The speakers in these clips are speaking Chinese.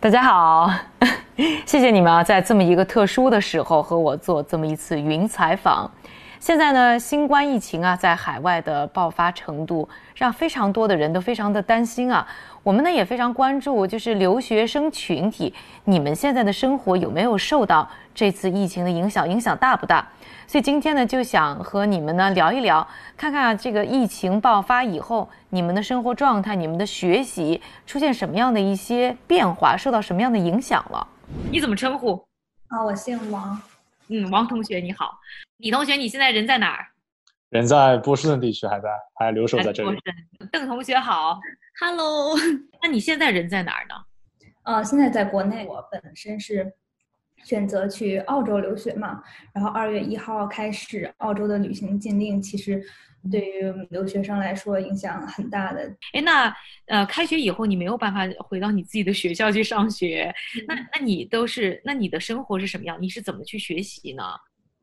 大家好，谢谢你们啊，在这么一个特殊的时候和我做这么一次云采访。现在呢，新冠疫情啊，在海外的爆发程度，让非常多的人都非常的担心啊。我们呢也非常关注，就是留学生群体，你们现在的生活有没有受到这次疫情的影响？影响大不大？所以今天呢，就想和你们呢聊一聊，看看这个疫情爆发以后，你们的生活状态、你们的学习出现什么样的一些变化，受到什么样的影响了？你怎么称呼？啊，我姓王。嗯，王同学你好。李同学，你现在人在哪儿？人在波士顿地区，还在，还留守在这里。邓同学好，Hello。那你现在人在哪儿呢？呃，现在在国内。我本身是。选择去澳洲留学嘛，然后二月一号开始，澳洲的旅行禁令其实对于留学生来说影响很大的。哎，那呃，开学以后你没有办法回到你自己的学校去上学，那那你都是那你的生活是什么样？你是怎么去学习呢？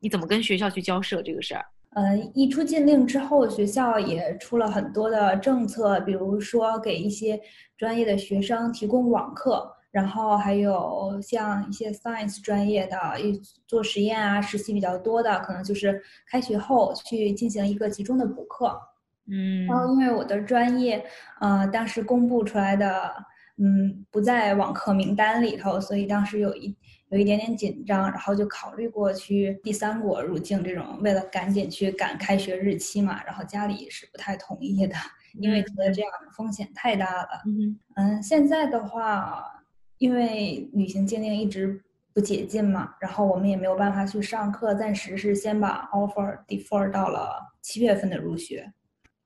你怎么跟学校去交涉这个事儿？呃，一出禁令之后，学校也出了很多的政策，比如说给一些专业的学生提供网课。然后还有像一些 science 专业的，一做实验啊，实习比较多的，可能就是开学后去进行一个集中的补课。嗯，然后因为我的专业，呃，当时公布出来的，嗯，不在网课名单里头，所以当时有一有一点点紧张，然后就考虑过去第三国入境这种，为了赶紧去赶开学日期嘛，然后家里是不太同意的，因为觉得这样风险太大了。嗯嗯，现在的话。因为旅行鉴定一直不解禁嘛，然后我们也没有办法去上课，暂时是先把 offer defer 到了七月份的入学。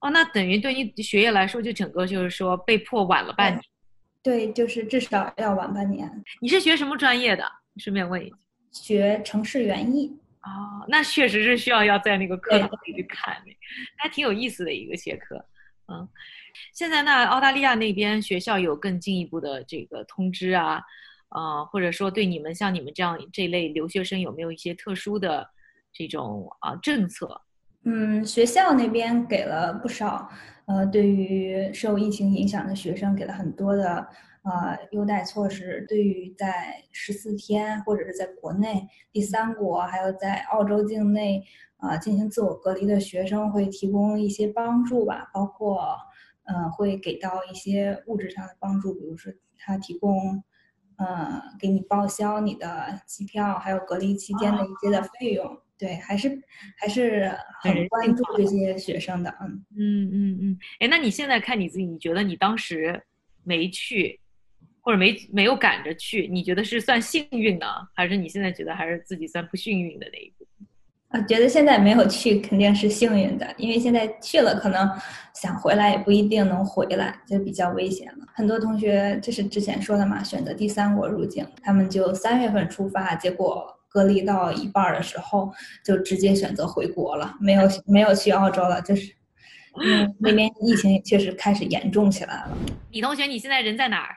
哦，那等于对你学业来说，就整个就是说被迫晚了半年。对，就是至少要晚半年。你是学什么专业的？顺便问一句。学城市园艺。哦，那确实是需要要在那个课堂里去看的，还挺有意思的一个学科。嗯。现在那澳大利亚那边学校有更进一步的这个通知啊，呃，或者说对你们像你们这样这类留学生有没有一些特殊的这种啊政策？嗯，学校那边给了不少，呃，对于受疫情影响的学生给了很多的呃优待措施。对于在十四天或者是在国内第三国，还有在澳洲境内啊进行自我隔离的学生，会提供一些帮助吧，包括。嗯，会给到一些物质上的帮助，比如说他提供，呃，给你报销你的机票，还有隔离期间的一些的费用。对，还是还是很关注这些学生的。嗯嗯嗯嗯。哎，那你现在看你自己，你觉得你当时没去，或者没没有赶着去，你觉得是算幸运呢，还是你现在觉得还是自己算不幸运的那一步？啊，觉得现在没有去肯定是幸运的，因为现在去了，可能想回来也不一定能回来，就比较危险了。很多同学就是之前说的嘛，选择第三国入境，他们就三月份出发，结果隔离到一半的时候就直接选择回国了，没有没有去澳洲了，就是嗯那边疫情确实开始严重起来了。李同学，你现在人在哪儿？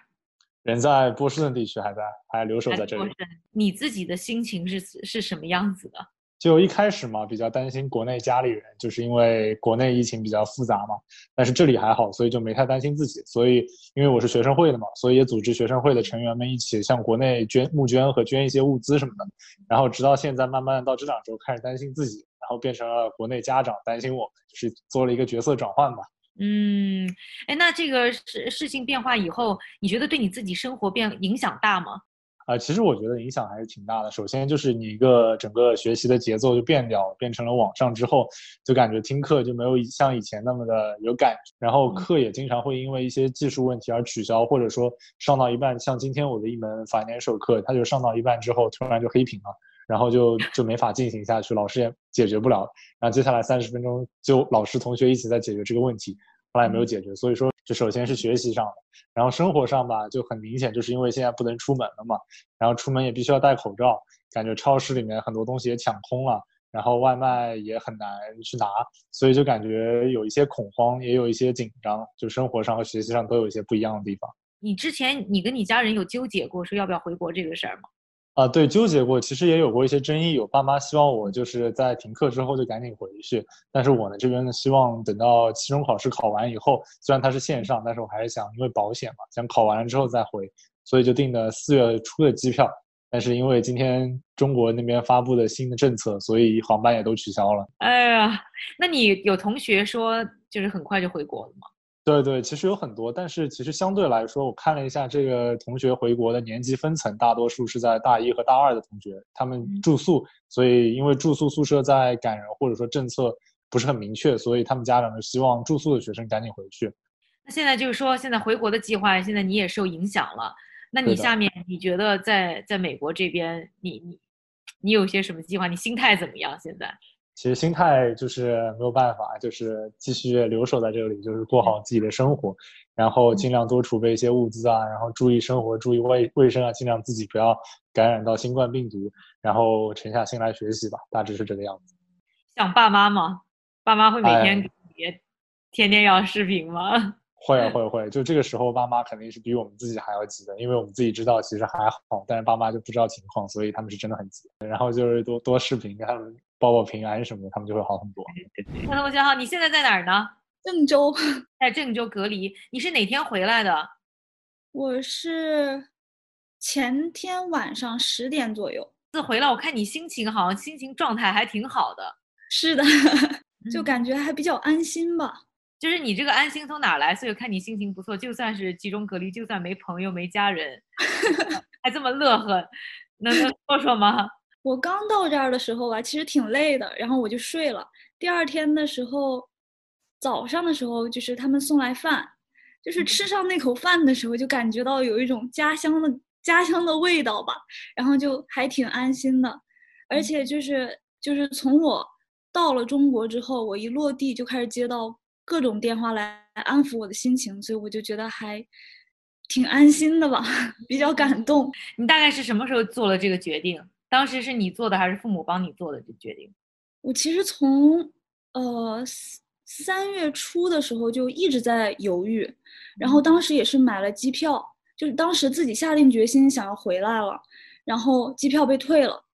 人在波士顿地区，还在，还留守在这里。你自己的心情是是什么样子的？就一开始嘛，比较担心国内家里人，就是因为国内疫情比较复杂嘛。但是这里还好，所以就没太担心自己。所以因为我是学生会的嘛，所以也组织学生会的成员们一起向国内捐募捐和捐一些物资什么的。然后直到现在，慢慢到这两周开始担心自己，然后变成了国内家长担心我们，就是做了一个角色转换吧。嗯，哎，那这个事事情变化以后，你觉得对你自己生活变影响大吗？啊，其实我觉得影响还是挺大的。首先就是你一个整个学习的节奏就变掉，变成了网上之后，就感觉听课就没有像以前那么的有感觉。然后课也经常会因为一些技术问题而取消，或者说上到一半，像今天我的一门法年手课，它就上到一半之后突然就黑屏了，然后就就没法进行下去，老师也解决不了。然后接下来三十分钟就老师同学一起在解决这个问题，后来也没有解决。所以说，就首先是学习上的。然后生活上吧，就很明显，就是因为现在不能出门了嘛，然后出门也必须要戴口罩，感觉超市里面很多东西也抢空了，然后外卖也很难去拿，所以就感觉有一些恐慌，也有一些紧张，就生活上和学习上都有一些不一样的地方。你之前你跟你家人有纠结过说要不要回国这个事儿吗？啊，对，纠结过，其实也有过一些争议。有爸妈希望我就是在停课之后就赶紧回去，但是我呢这边呢希望等到期中考试考完以后，虽然它是线上，但是我还是想因为保险嘛，想考完了之后再回。所以就订的四月初的机票。但是因为今天中国那边发布的新的政策，所以航班也都取消了。哎呀，那你有同学说就是很快就回国了吗？对对，其实有很多，但是其实相对来说，我看了一下这个同学回国的年级分层，大多数是在大一和大二的同学，他们住宿，所以因为住宿宿舍在赶人或者说政策不是很明确，所以他们家长就希望住宿的学生赶紧回去。那现在就是说，现在回国的计划，现在你也受影响了。那你下面你觉得在在美国这边，你你你有些什么计划？你心态怎么样？现在？其实心态就是没有办法，就是继续留守在这里，就是过好自己的生活，然后尽量多储备一些物资啊，然后注意生活，注意卫卫生啊，尽量自己不要感染到新冠病毒，然后沉下心来学习吧，大致是这个样子。想爸妈吗？爸妈会每天给你天天要视频吗？会会会，就这个时候，爸妈肯定是比我们自己还要急的，因为我们自己知道其实还好，但是爸妈就不知道情况，所以他们是真的很急。然后就是多多视频，跟他们报报平安什么的，他们就会好很多。那同学好，你现在在哪儿呢？郑州，在郑州隔离。你是哪天回来的？我是前天晚上十点左右。自回来，我看你心情好像心情状态还挺好的。是的，就感觉还比较安心吧。就是你这个安心从哪来？所以看你心情不错，就算是集中隔离，就算没朋友没家人，还这么乐呵，能能说说吗？我刚到这儿的时候吧，其实挺累的，然后我就睡了。第二天的时候，早上的时候就是他们送来饭，就是吃上那口饭的时候，就感觉到有一种家乡的家乡的味道吧，然后就还挺安心的。而且就是就是从我到了中国之后，我一落地就开始接到。各种电话来安抚我的心情，所以我就觉得还挺安心的吧，比较感动。你大概是什么时候做了这个决定？当时是你做的还是父母帮你做的这决定？我其实从呃三月初的时候就一直在犹豫，然后当时也是买了机票，就是当时自己下定决心想要回来了，然后机票被退了，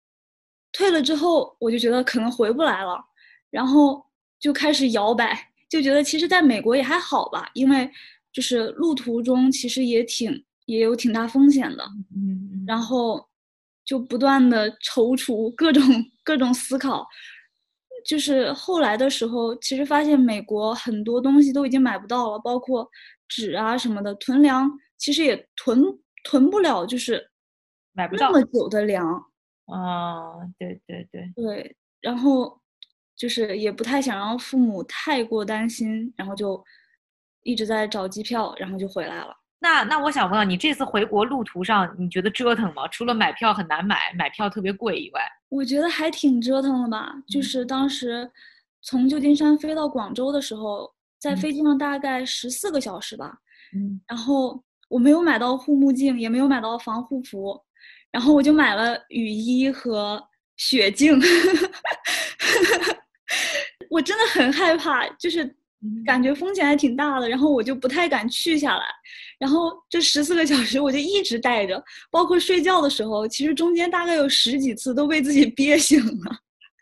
退了之后我就觉得可能回不来了，然后就开始摇摆。就觉得其实在美国也还好吧，因为就是路途中其实也挺也有挺大风险的，嗯，然后就不断的踌躇各种各种思考，就是后来的时候，其实发现美国很多东西都已经买不到了，包括纸啊什么的，囤粮其实也囤囤不了，就是买不到那么久的粮。啊，对对对对，然后。就是也不太想让父母太过担心，然后就一直在找机票，然后就回来了。那那我想问你，这次回国路途上你觉得折腾吗？除了买票很难买，买票特别贵以外，我觉得还挺折腾的吧。就是当时从旧金山飞到广州的时候，在飞机上大概十四个小时吧。嗯。然后我没有买到护目镜，也没有买到防护服，然后我就买了雨衣和雪镜。我真的很害怕，就是感觉风险还挺大的，然后我就不太敢去下来。然后这十四个小时我就一直带着，包括睡觉的时候，其实中间大概有十几次都被自己憋醒了。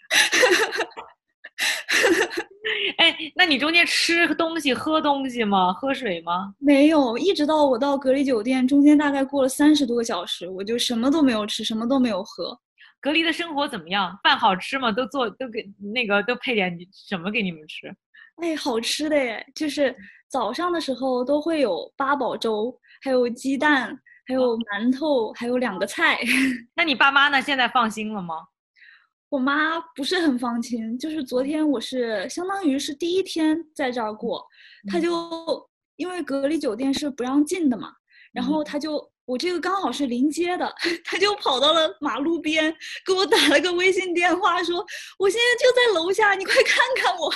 哎，那你中间吃东西、喝东西吗？喝水吗？没有，一直到我到隔离酒店，中间大概过了三十多个小时，我就什么都没有吃，什么都没有喝。隔离的生活怎么样？饭好吃吗？都做都给那个都配点什么给你们吃？哎，好吃的耶！就是早上的时候都会有八宝粥，还有鸡蛋，还有馒头，还有两个菜。那你爸妈呢？现在放心了吗？我妈不是很放心。就是昨天我是相当于是第一天在这儿过，她就因为隔离酒店是不让进的嘛，然后她就。我这个刚好是临街的，他就跑到了马路边，给我打了个微信电话，说我现在就在楼下，你快看看我。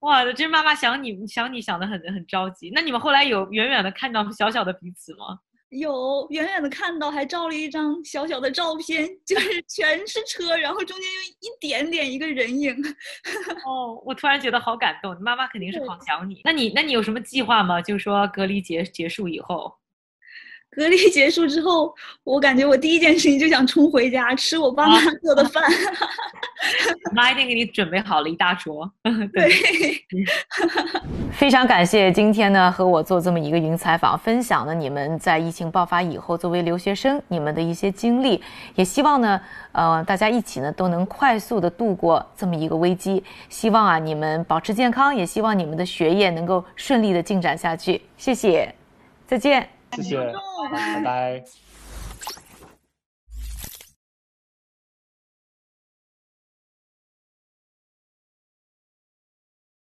哇，这妈妈想你想你想的很很着急。那你们后来有远远的看到小小的彼此吗？有，远远的看到，还照了一张小小的照片，就是 全是车，然后中间有一点点一个人影。哦，我突然觉得好感动，妈妈肯定是好想你。那你那你有什么计划吗？就是说隔离结结束以后，隔离结束之后，我感觉我第一件事情就想冲回家吃我爸妈做的饭。妈一定给你准备好了一大桌。对，非常感谢今天呢和我做这么一个云采访，分享了你们在疫情爆发以后作为留学生你们的一些经历，也希望呢呃大家一起呢都能快速的度过这么一个危机。希望啊你们保持健康，也希望你们的学业能够顺利的进展下去。谢谢，再见。谢谢，拜拜。